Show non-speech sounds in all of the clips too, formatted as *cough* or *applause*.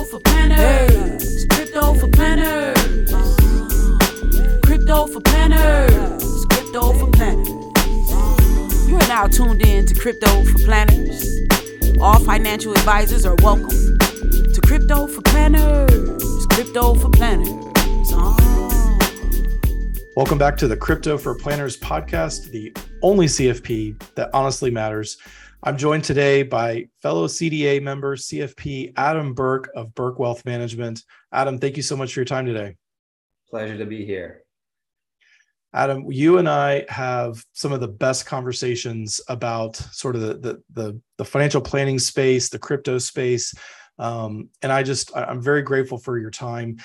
crypto for planners. Crypto for planners. Crypto for planners. Crypto for planners. You are now tuned in to Crypto for Planners. All financial advisors are welcome to Crypto for Planners. Crypto for Planners. Welcome back to the Crypto for Planners podcast, the only CFP that honestly matters. I'm joined today by fellow CDA member, CFP Adam Burke of Burke Wealth Management. Adam, thank you so much for your time today. Pleasure to be here. Adam, you and I have some of the best conversations about sort of the the the, the financial planning space, the crypto space, um, and I just I'm very grateful for your time.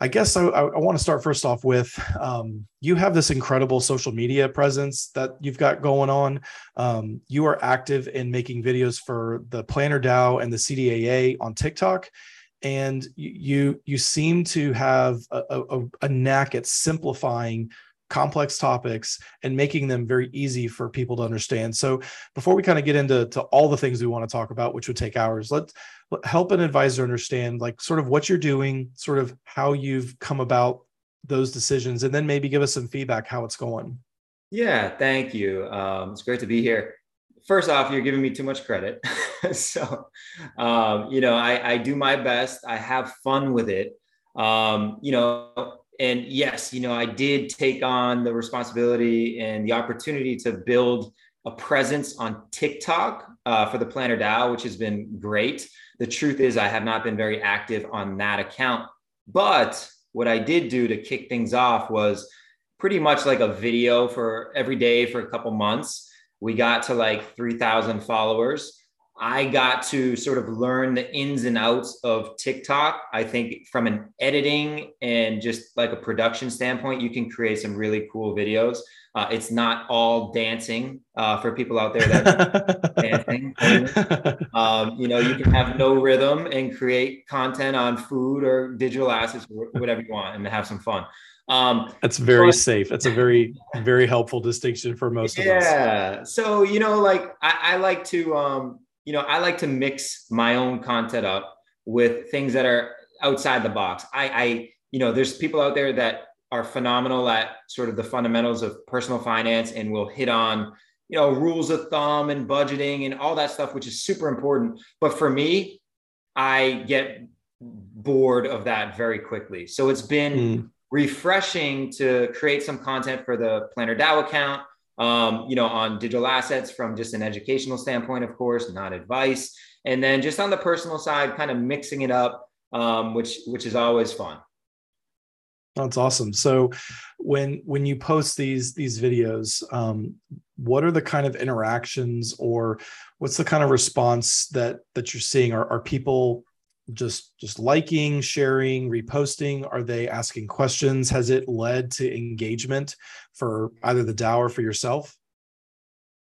I guess I, I, want to start first off with um, you have this incredible social media presence that you've got going on. Um, you are active in making videos for the Planner DAO and the CDAA on TikTok, and you you seem to have a, a, a knack at simplifying complex topics and making them very easy for people to understand. So before we kind of get into to all the things we want to talk about, which would take hours, let's help an advisor understand like sort of what you're doing, sort of how you've come about those decisions, and then maybe give us some feedback how it's going. Yeah, thank you. Um, it's great to be here. First off, you're giving me too much credit. *laughs* so, um, you know, I, I do my best. I have fun with it. Um, you know, and yes, you know, I did take on the responsibility and the opportunity to build a presence on TikTok uh, for the Planner DAO, which has been great. The truth is, I have not been very active on that account. But what I did do to kick things off was pretty much like a video for every day for a couple months. We got to like 3,000 followers. I got to sort of learn the ins and outs of TikTok. I think from an editing and just like a production standpoint, you can create some really cool videos. Uh, it's not all dancing uh, for people out there that *laughs* dancing. Um, you know, you can have no rhythm and create content on food or digital assets, or whatever you want, and have some fun. Um, That's very but, safe. That's a very, very helpful distinction for most of us. Yeah. So, you know, like I, I like to, um, you know, I like to mix my own content up with things that are outside the box. I, I, you know, there's people out there that are phenomenal at sort of the fundamentals of personal finance and will hit on, you know, rules of thumb and budgeting and all that stuff, which is super important. But for me, I get bored of that very quickly. So it's been mm. refreshing to create some content for the Planner DAO account um, you know, on digital assets from just an educational standpoint, of course, not advice. And then just on the personal side, kind of mixing it up, um, which which is always fun. That's awesome. So when when you post these these videos, um, what are the kind of interactions or what's the kind of response that that you're seeing? Are, are people just just liking sharing reposting? Are they asking questions? Has it led to engagement for either the DAO or for yourself?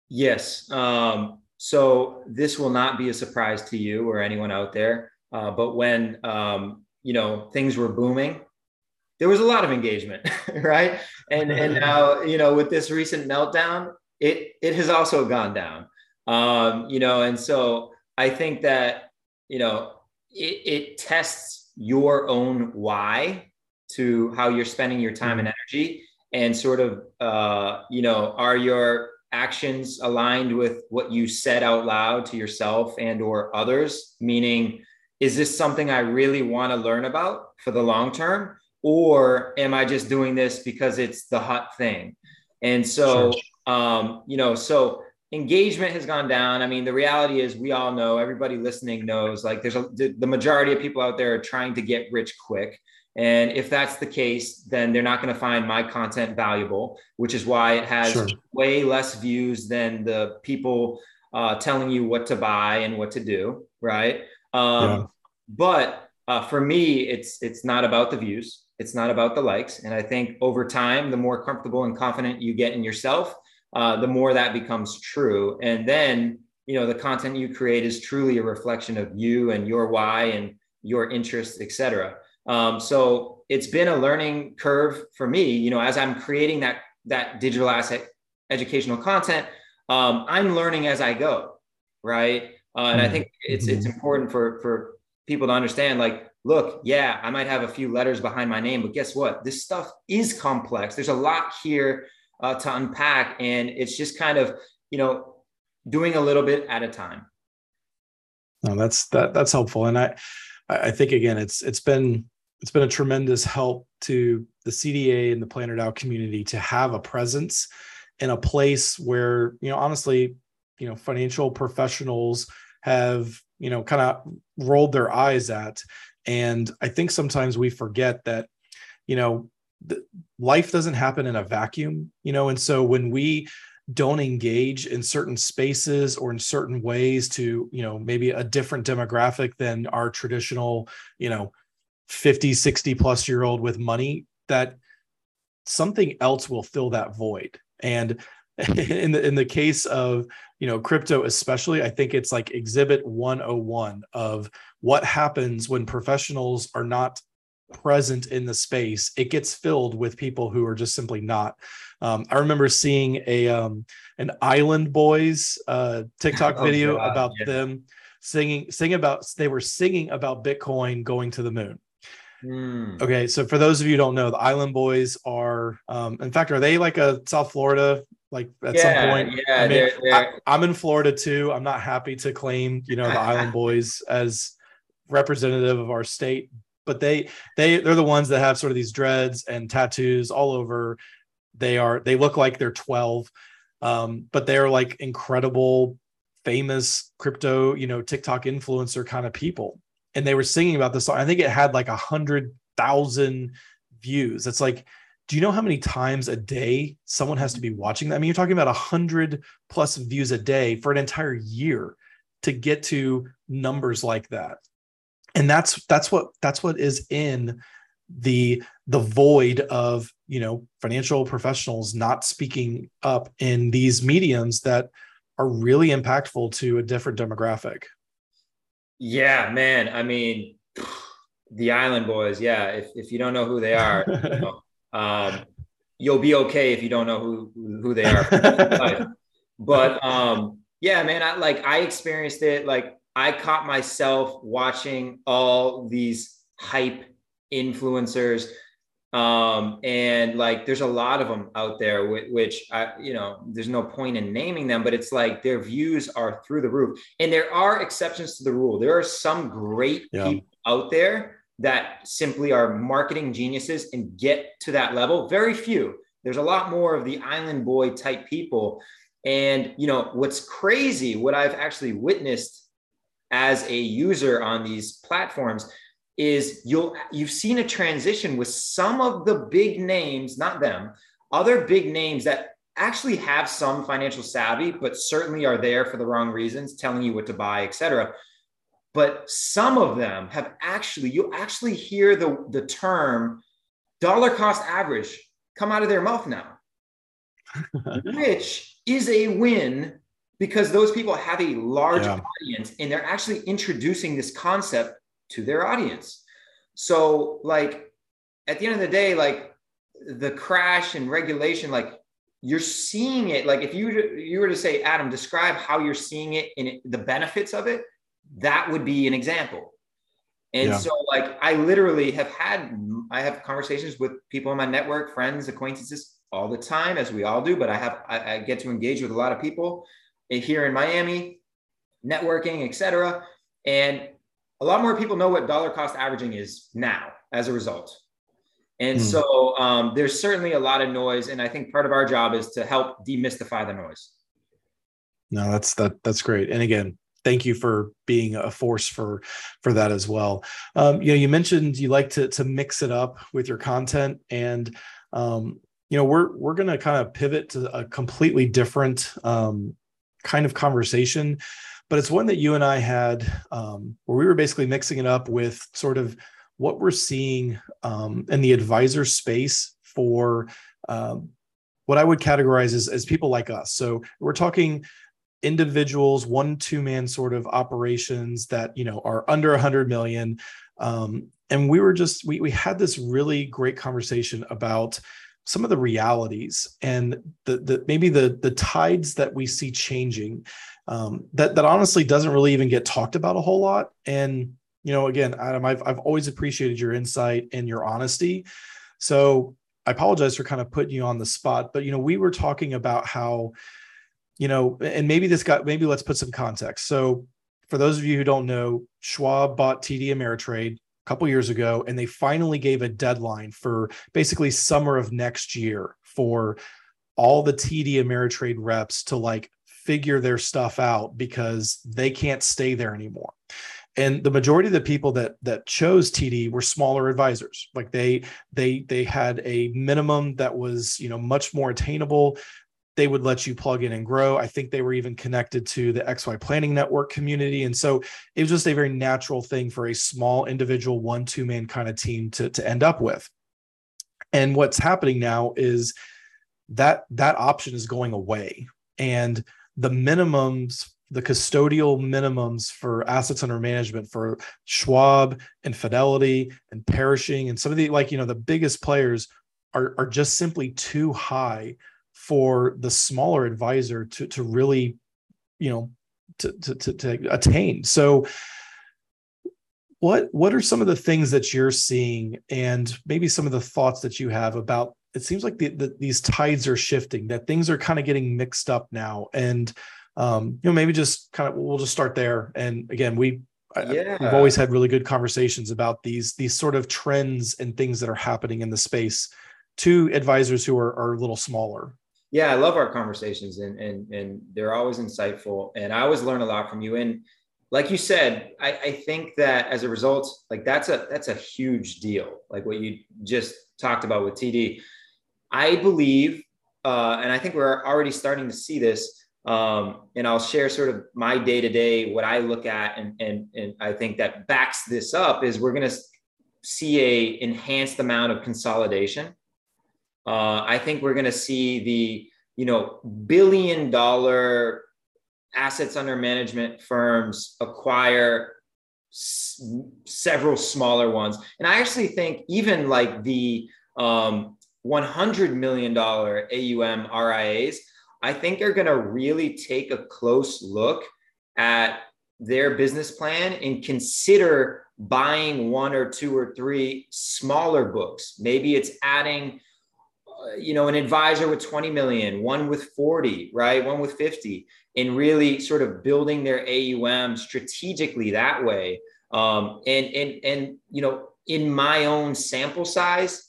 Yes um, so this will not be a surprise to you or anyone out there uh, but when um, you know things were booming there was a lot of engagement *laughs* right? And and *laughs* now you know with this recent meltdown it it has also gone down. Um, you know and so i think that you know it, it tests your own why to how you're spending your time and mm-hmm. energy and sort of uh, you know are your actions aligned with what you said out loud to yourself and or others? Meaning is this something i really want to learn about for the long term? Or am i just doing this because it's the hot thing? And so um, you know so engagement has gone down. I mean, the reality is we all know, everybody listening knows, like there's a, the, majority of people out there are trying to get rich quick. And if that's the case, then they're not going to find my content valuable, which is why it has sure. way less views than the people uh, telling you what to buy and what to do. Right. Um, yeah. But uh, for me, it's it's not about the views. It's not about the likes. And I think over time, the more comfortable and confident you get in yourself, uh, the more that becomes true. And then, you know, the content you create is truly a reflection of you and your why and your interests, et cetera. Um, so it's been a learning curve for me, you know, as I'm creating that, that digital asset educational content, um, I'm learning as I go. Right. Uh, and I think it's, it's mm-hmm. important for, for people to understand like, look, yeah, I might have a few letters behind my name, but guess what? This stuff is complex. There's a lot here uh, to unpack, and it's just kind of, you know, doing a little bit at a time. No, that's that that's helpful, and I I think again, it's it's been it's been a tremendous help to the CDA and the Planner DAO community to have a presence in a place where you know honestly, you know, financial professionals have you know kind of rolled their eyes at, and I think sometimes we forget that you know life doesn't happen in a vacuum you know? And so when we don't engage in certain spaces or in certain ways to you know maybe a different demographic than our traditional you know 50 60 plus year old with money that something else will fill that void. And *laughs* in the in the case of you know crypto especially i think it's like exhibit 101 of what happens when professionals are not present in the space it gets filled with people who are just simply not um, I remember seeing a um, an Island Boys uh, TikTok *laughs* oh, video God, about yeah. them singing singing about they were singing about Bitcoin going to the moon. Mm. Okay, so for those of you who don't know, the Island Boys are, um, in fact, are they like a South Florida? Like at yeah, some point, yeah, I mean, they're, they're... I, am in Florida too. I'm not happy to claim, you know, the Island *laughs* Boys as representative of our state, but they they they're the ones that have sort of these dreads and tattoos all over they are they look like they're 12, um, but they're like incredible, famous crypto, you know, TikTok influencer kind of people. And they were singing about this song. I think it had like a hundred thousand views. It's like, do you know how many times a day someone has to be watching that? I mean, you're talking about a hundred plus views a day for an entire year to get to numbers like that. And that's that's what that's what is in the the void of you know financial professionals not speaking up in these mediums that are really impactful to a different demographic. Yeah man. I mean the island boys. Yeah if, if you don't know who they are you *laughs* know, um, you'll be okay if you don't know who who they are. *laughs* But um yeah man i like i experienced it like i caught myself watching all these hype influencers um and like there's a lot of them out there which i you know there's no point in naming them but it's like their views are through the roof. And there are exceptions to the rule. There are some great yeah. people out there that simply are marketing geniuses and get to that level. Very few. There's a lot more of the island boy type people. And you know what's crazy what i've actually witnessed as a user on these platforms is you'll you've seen a transition with some of the big names, not them, other big names that actually have some financial savvy, but certainly are there for the wrong reasons, telling you what to buy, etc. But some of them have actually, you'll actually hear the, the term dollar cost average come out of their mouth now, *laughs* which is a win because those people have a large yeah. audience and they're actually introducing this concept to their audience. So, like, at the end of the day, like the crash and regulation, like you're seeing it. Like, if you you were to say, Adam, describe how you're seeing it and the benefits of it, that would be an example. And yeah. so, like, I literally have had I have conversations with people in my network, friends, acquaintances all the time, as we all do. But I have I, I get to engage with a lot of people here in Miami, networking, etc. And a lot more people know what dollar cost averaging is now as a result. And mm. so um, there's certainly a lot of noise, and I think part of our job is to help demystify the noise. No, that's that that's great. And again, thank you for being a force for for that as well. Um, you know, you mentioned you like to to mix it up with your content, and um, you know, we're we're going to kind of pivot to a completely different um, kind of conversation but it's one that you and I had um, where we were basically mixing it up with sort of what we're seeing um, in the advisor space for um, what I would categorize as, as people like us. So we're talking individuals, one, two man sort of operations that, you know, are under a hundred million. Um, and we were just, we, we had this really great conversation about some of the realities and the, the maybe the the tides that we see changing um, that that honestly doesn't really even get talked about a whole lot. And you know, again, Adam, I've I've always appreciated your insight and your honesty. So I apologize for kind of putting you on the spot, but you know, we were talking about how, you know, and maybe this got maybe let's put some context. So for those of you who don't know, Schwab bought TD Ameritrade couple years ago, and they finally gave a deadline for basically summer of next year for all the TD Ameritrade reps to like figure their stuff out because they can't stay there anymore. And the majority of the people that that chose td were smaller advisors. Like they they they had a minimum that was you know much more attainable they would let you plug in and grow. I think they were even connected to the xy planning network community. And so it was just a very natural thing for a small individual one two man kind of team to to end up with. And what's happening now is that that option is going away. And the minimums the custodial minimums for assets under management for Schwab and Fidelity and Pershing and some of the like you know the biggest players are are just simply too high for the smaller advisor to to really you know to to to, to attain so what what are some of the things that you're seeing and maybe some of the thoughts that you have about it seems like the, the, these tides are shifting that things are kind of getting mixed up now and um, you know, maybe just kind of we'll just start there. And again, we yeah. we've always had really good conversations about these these sort of trends and things that are happening in the space to advisors who are, are a little smaller. Yeah, I love our conversations and and and they're always insightful. And I always learn a lot from you. And like you said, I, I think that as a result, like that's a that's a huge deal. Like what you just talked about with TD. I believe, uh, and I think we're already starting to see this um, and I'll share sort of my day to day, what I look at, and, and, and I think that backs this up is we're going to see a enhanced amount of consolidation. Uh, I think we're going to see the you know billion dollar assets under management firms acquire s- several smaller ones, and I actually think even like the um, 100 million dollar AUM RIAs I think are going to really take a close look at their business plan and consider buying one or two or three smaller books. Maybe it's adding, you know, an advisor with 20 million, one with 40, right? One with 50, and really sort of building their AUM strategically that way. Um, and, and, and, you know, in my own sample size,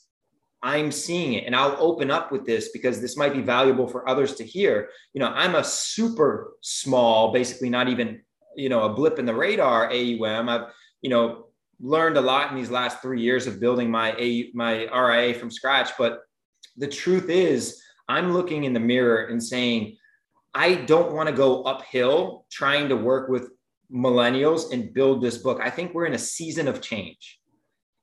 I'm seeing it. And I'll open up with this because this might be valuable for others to hear. You know, I'm a super small, basically not even, you know, a blip in the radar AUM. I've, you know, learned a lot in these last three years of building my A, my RIA from scratch. But the truth is, I'm looking in the mirror and saying, I don't want to go uphill trying to work with millennials and build this book. I think we're in a season of change.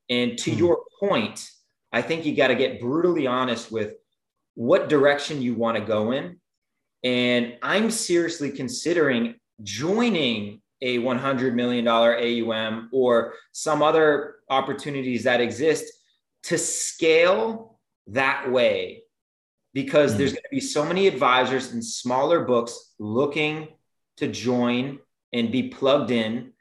And to mm-hmm. your point, I think you got to get brutally honest with what direction you want to go in. And I'm seriously considering joining a $100 million AUM or some other opportunities that exist to scale that way because mm there's going to be so many advisors and smaller books looking to join and be plugged in.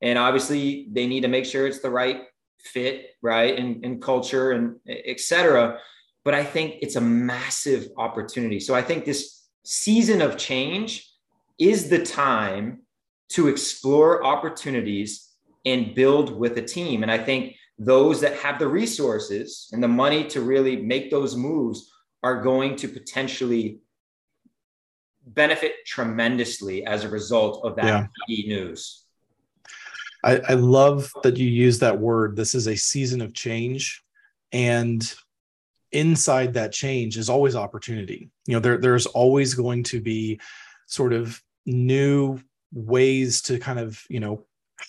And obviously, they need to make sure it's the right fit, right, and, and culture and etc. But I think it's a massive opportunity. So I think this season of change is the time to explore opportunities and build with a team. And I think those that have the resources and the money to really make those moves are going to potentially benefit tremendously as a result of that yeah. news. I, I love that you use that word. This is a season of change. And inside that change is always opportunity. You know, there, there's always going to be sort of new ways to kind of, you know,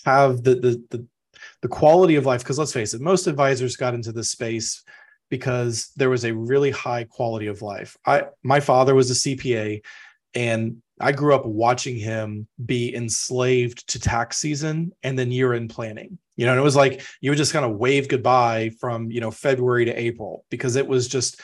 have the the the, the quality of life. Because let's face it, most advisors got into this space because there was a really high quality of life. I my father was a CPA and I grew up watching him be enslaved to tax season and then year end planning. You know, and it was like you would just kind of wave goodbye from, you know, February to April because it was just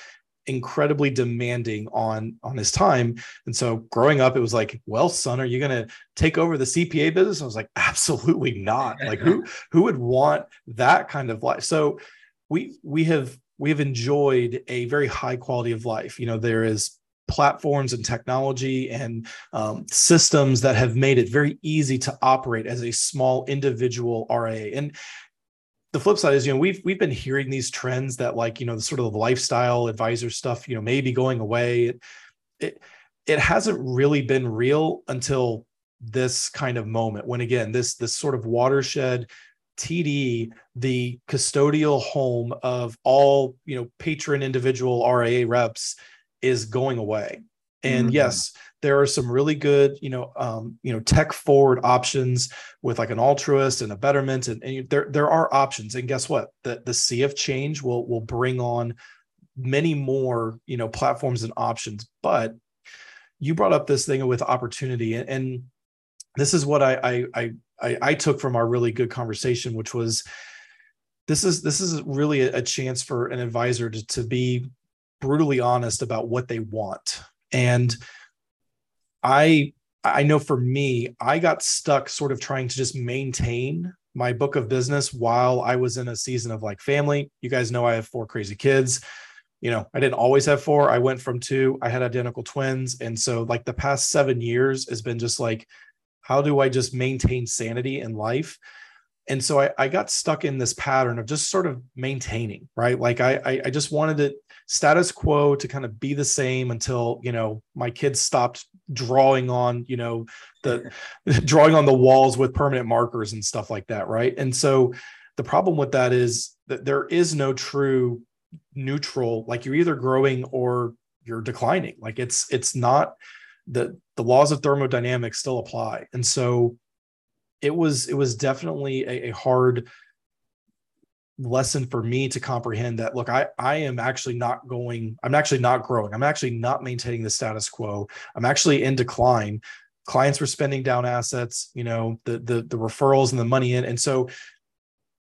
incredibly demanding on on his time. And so growing up it was like well son are you going to take over the cpa business? I was like absolutely not. *laughs* Like who who would want that kind of life? So we we have we have enjoyed a very high quality of life. You know there is platforms and technology and um, systems that have made it very easy to operate as a small individual RIA. And the flip side is, you know, we've we've been hearing these trends that like, you know, the sort of lifestyle advisor stuff, you know, may be going away. It, it it hasn't really been real until this kind of moment when again this this sort of watershed TD, the custodial home of all you know patron individual RIA reps, is going away. And mm-hmm. yes, there are some really good, you know, um, you know, tech forward options with like an altruist and a betterment, and, and there there are options. And guess what? The the sea of change will will bring on many more, you know, platforms and options. But you brought up this thing with opportunity, and, and this is what I, I I I took from our really good conversation, which was this is this is really a, chance for an advisor to, to be brutally honest about what they want and I I know for me, I got stuck sort of trying to just maintain my book of business while I was in a season of like family. You guys know I have four crazy kids. You know, I didn't always have four. I went from two. I had identical twins. And so like the past 7 years has been just like how do I just maintain sanity in life? And so I, I got stuck in this pattern of just sort of maintaining, right? Like I, I, I just wanted it status quo to kind of be the same until you know my kids stopped drawing on you know the *laughs* drawing on the walls with permanent markers and stuff like that right? And so the problem with that is that there is no true neutral like you're either growing or you're declining. Like it's it's not the the laws of thermodynamics still apply. And so it was it was definitely a, a hard lesson for me to comprehend that look i i am actually not going i'm actually not growing. I'm actually not maintaining the status quo. I'm actually in decline. Clients were spending down assets you know the the, the referrals and the money in. And so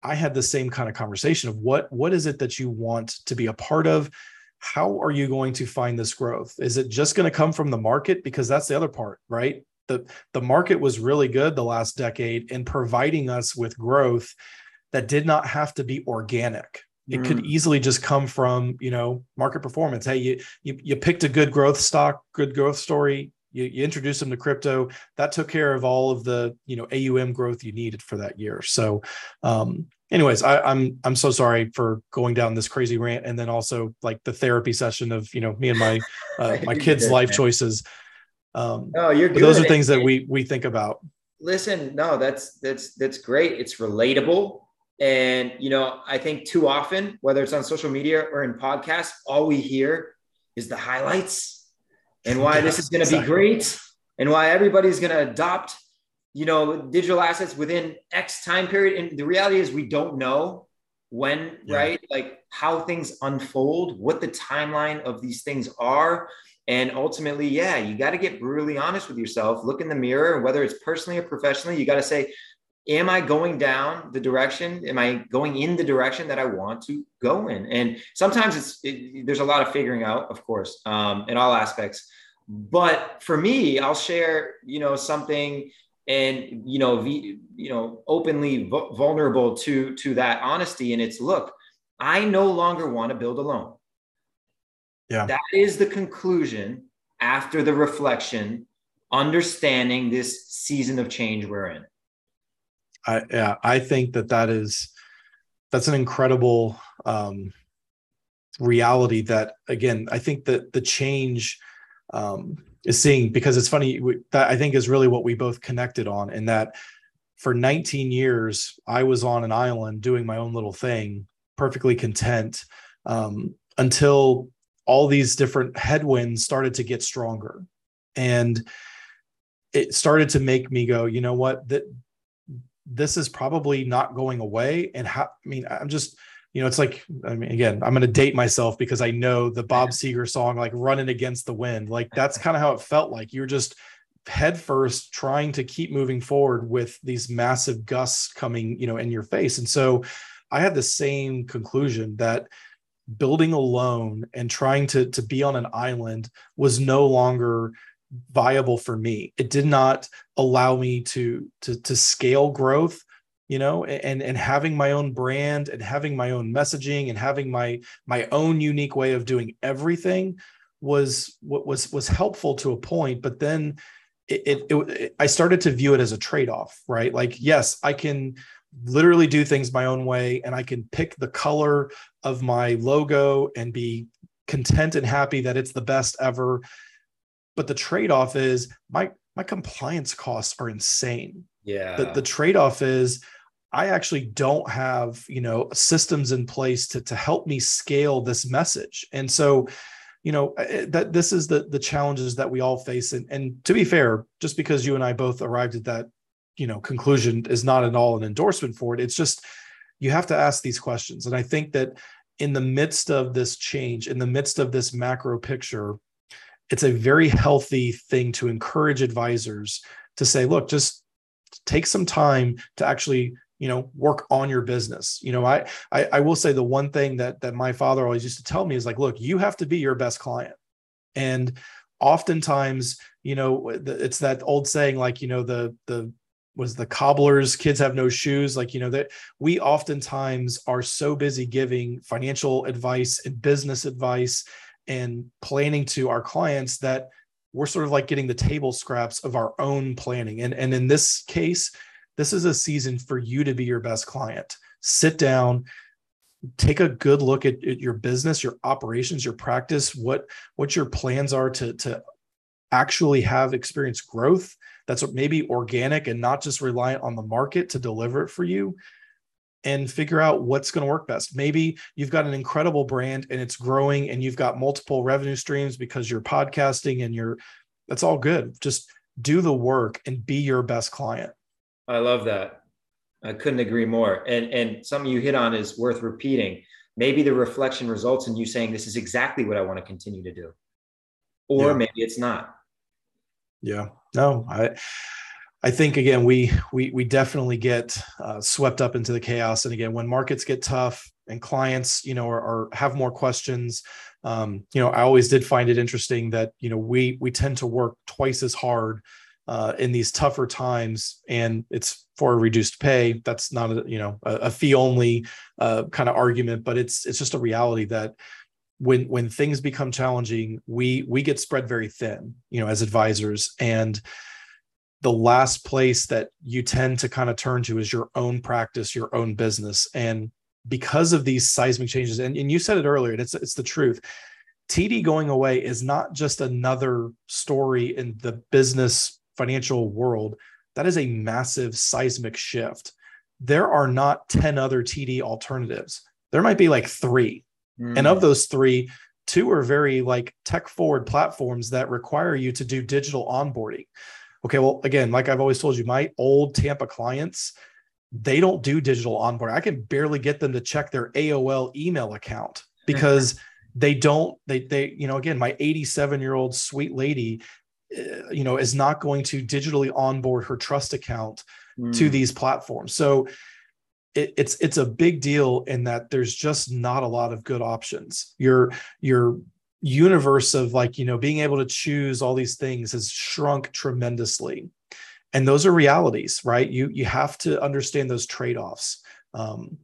i had the same kind of conversation of what what is it that you want to be a part of? How are you going to find this growth? Is it just going to come from the market? Because that's the other part right? The the market was really good the last decade in providing us with growth that did not have to be organic. It mm. could easily just come from, you know, market performance. Hey, you, you you picked a good growth stock, good growth story. You, you introduced them to crypto. That took care of all of the, you know, AUM growth you needed for that year. So, um, anyways, I, I'm I'm so sorry for going down this crazy rant, and then also like the therapy session of you know me and my *laughs* uh, my kids' life man. choices. Um, oh, you're good. Those are things that we we think about. Listen, no, that's that's that's great. It's relatable. And, you know, I think too often, whether it's on social media or in podcasts, all we hear is the highlights and why this is going to exactly. be great and why everybody's going to adopt, you know, digital assets within X time period. And the reality is we don't know when, yeah. right? Like how things unfold, what the timeline of these things are. And ultimately, yeah, you got to get brutally honest with yourself. Look in the mirror, whether it's personally or professionally, you got to say, am I going down the direction? Am I going in the direction that I want to go in? And sometimes it's it, there's a lot of figuring out, of course, um, in all aspects. But for me, I'll share, you know, something and you know, v, you know, openly vulnerable to to that honesty. And it's look, I no longer want to build alone. Yeah, that is the conclusion after the reflection, understanding this season of change we're in. I yeah, I think that that is that's an incredible um, reality. That again, I think that the change um, is seeing because it's funny that I think is really what we both connected on, in that for 19 years I was on an island doing my own little thing, perfectly content um, until all these different headwinds started to get stronger, and it started to make me go, you know what, that this is probably not going away. And how, I mean, I'm just, you know, it's like, I mean, again, I'm going to date myself because I know the Bob Seger song, like running against the wind. Like that's kind of how it felt like you're just headfirst trying to keep moving forward with these massive gusts coming, you know, in your face. And so I had the same conclusion that building alone and trying to to be on an island was no longer viable for me. It did not allow me to to to scale growth you know and and having my own brand and having my own messaging and having my my own unique way of doing everything was what was was helpful to a point but then it, it, it, i started to view it as a trade-off right? Like yes i can literally do things my own way and i can pick the color of my logo and be content and happy that it's the best ever but the trade-off is my my compliance costs are insane. Yeah. the, the trade-off is i actually don't have you know systems in place to to help me scale this message. And so you know eh, eh, that this is the the challenges that we all face. And, and to be fair just because you and i both arrived at that you know conclusion is not at all an endorsement for it. It's just you have to ask these questions. And i think that in the midst of this change in the midst of this macro picture it's a very healthy thing to encourage advisors to say look just take some time to actually you know work on your business. You know I, I i will say the one thing that that my father always used to tell me is like look you have to be your best client. And oftentimes you know it's that old saying like you know the the was the cobblers kids have no shoes? Like you know that we oftentimes are so busy giving financial advice and business advice and planning to our clients that we're sort of like getting the table scraps of our own planning. And and in this case this is a season for you to be your best client. Sit down take a good look at, at your business your operations your practice what what your plans are to to actually have experience growth that's maybe organic and not just reliant on the market to deliver it for you and figure out what's going to work best. Maybe you've got an incredible brand and it's growing and you've got multiple revenue streams because you're podcasting and you're that's all good. Just do the work and be your best client. I love that. I couldn't agree more. And and something you hit on is worth repeating. Maybe the reflection results in you saying this is exactly what I want to continue to do. Or yeah. maybe it's not. Yeah. No, I I think again we we we definitely get uh, swept up into the chaos. And again, when markets get tough and clients, you know, are, are have more questions, um, you know, I always did find it interesting that you know we we tend to work twice as hard uh, in these tougher times, and it's for a reduced pay. That's not a you know a, a fee only uh, kind of argument, but it's it's just a reality that when when things become challenging we we get spread very thin you know as advisors and the last place that you tend to kind of turn to is your own practice your own business. And because of these seismic changes and, and you said it earlier and it's it's the truth td going away is not just another story in the business financial world. That is a massive seismic shift. There are not 10 other td alternatives. There might be like three. Mm. And of those three, two are very like tech forward platforms that require you to do digital onboarding. Okay, well, again, like I've always told you, my old Tampa clients, they don't do digital onboarding. I can barely get them to check their AOL email account because they don't, they, they, you know, again, my 87 year old sweet lady, uh, you know, is not going to digitally onboard her trust account mm. to these platforms. So it, it's it's a big deal in that there's just not a lot of good options. Your your universe of like you know being able to choose all these things has shrunk tremendously, and those are realities, right? You you have to understand those trade offs. Um,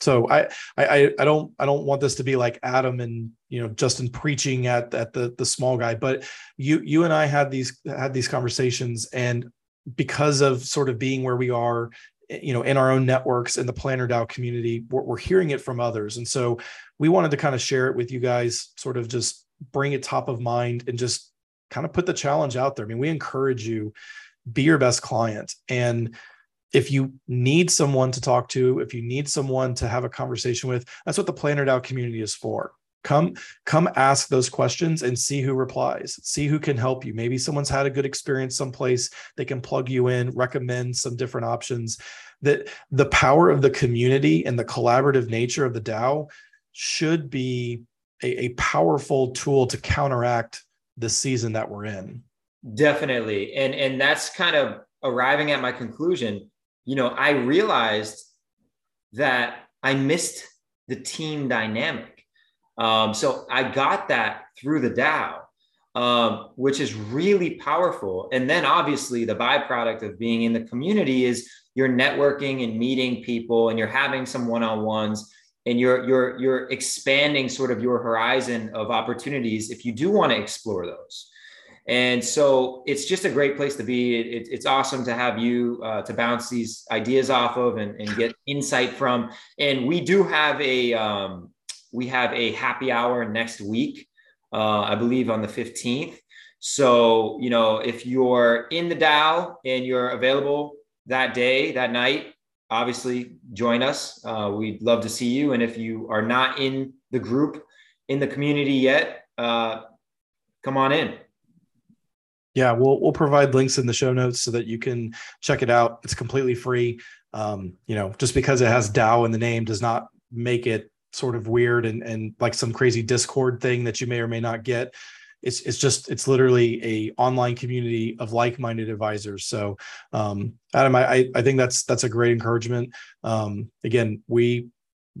so I, I I don't I don't want this to be like Adam and you know Justin preaching at at the the small guy, but you you and I had these had these conversations, and because of sort of being where we are you know in our own networks in the planner dao community we're, we're, hearing it from others and so we wanted to kind of share it with you guys sort of just bring it top of mind and just kind of put the challenge out there. I mean we encourage you be your best client. And if you need someone to talk to if you need someone to have a conversation with that's what the planner dao community is for. Come come ask those questions and see who replies see who can help you. Maybe someone's had a good experience someplace they can plug you in recommend some different options. That the power of the community and the collaborative nature of the dao should be a, a powerful tool to counteract the season that we're in. Definitely. And and that's kind of arriving at my conclusion. You know i realized that i missed the team dynamic. Um, so I got that through the DAO, um, which is really powerful. And then obviously the byproduct of being in the community is you're networking and meeting people and you're having some one-on-ones and you're you're you're expanding sort of your horizon of opportunities if you do want to explore those. And so it's just a great place to be. It, it's awesome to have you uh, to bounce these ideas off of and, and, get insight from. And we do have a um, we have a happy hour next week, uh, I believe on the fifteenth. So you know if you're in the DAO and you're available that day that night, obviously join us. Uh, we'd love to see you. And if you are not in the group in the community yet, uh, come on in. Yeah, we'll we'll provide links in the show notes so that you can check it out. It's completely free. Um, you know, just because it has DAO in the name does not make it sort of weird and and like some crazy Discord thing that you may or may not get. It's it's just it's literally a online community of like-minded advisors. So um, Adam, I I think that's that's a great encouragement. Um, again, we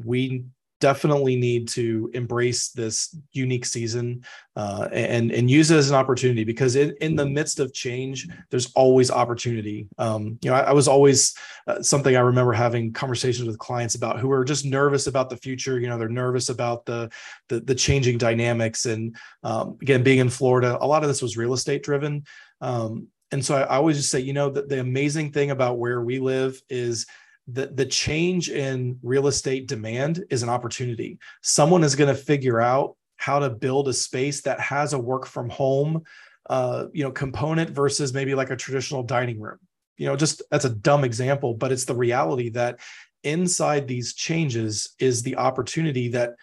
we definitely need to embrace this unique season uh, and and use it as an opportunity because in, in the midst of change there's always opportunity. Um, you know I, I was always uh, something i remember having conversations with clients about who are just nervous about the future. You know they're nervous about the the, the changing dynamics. And um, again being in florida a lot of this was real estate driven. Um, and so I, I always just say you know that the amazing thing about where we live is the, the change in real estate demand is an opportunity. Someone is going to figure out how to build a space that has a work from home, uh, you know, component versus maybe like a traditional dining room. You know, just that's a dumb example, but it's the reality that inside these changes is the opportunity that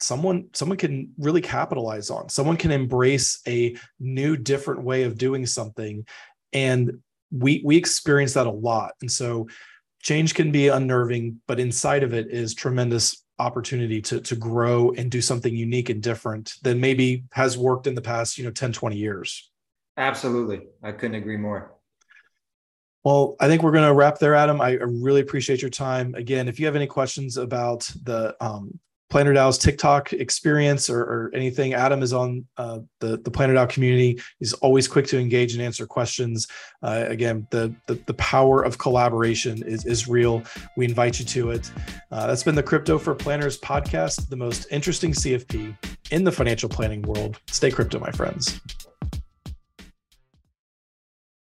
someone someone can really capitalize on. Someone can embrace a new, different way of doing something, and we we experience that a lot. And so change can be unnerving, but inside of it is tremendous opportunity to, to grow and do something unique and different than maybe has worked in the past, you know, 10, 20 years. Absolutely. I couldn't agree more. Well, I think we're going to wrap there, Adam. I really appreciate your time. Again, if you have any questions about the um, Planner DAO's TikTok experience or, or anything, Adam is on uh, the the Planner DAO community. He's always quick to engage and answer questions. Uh, again, the, the, the power of collaboration is is real. We invite you to it. Uh, that's been the Crypto for Planners podcast, the most interesting CFP in the financial planning world. Stay crypto, my friends.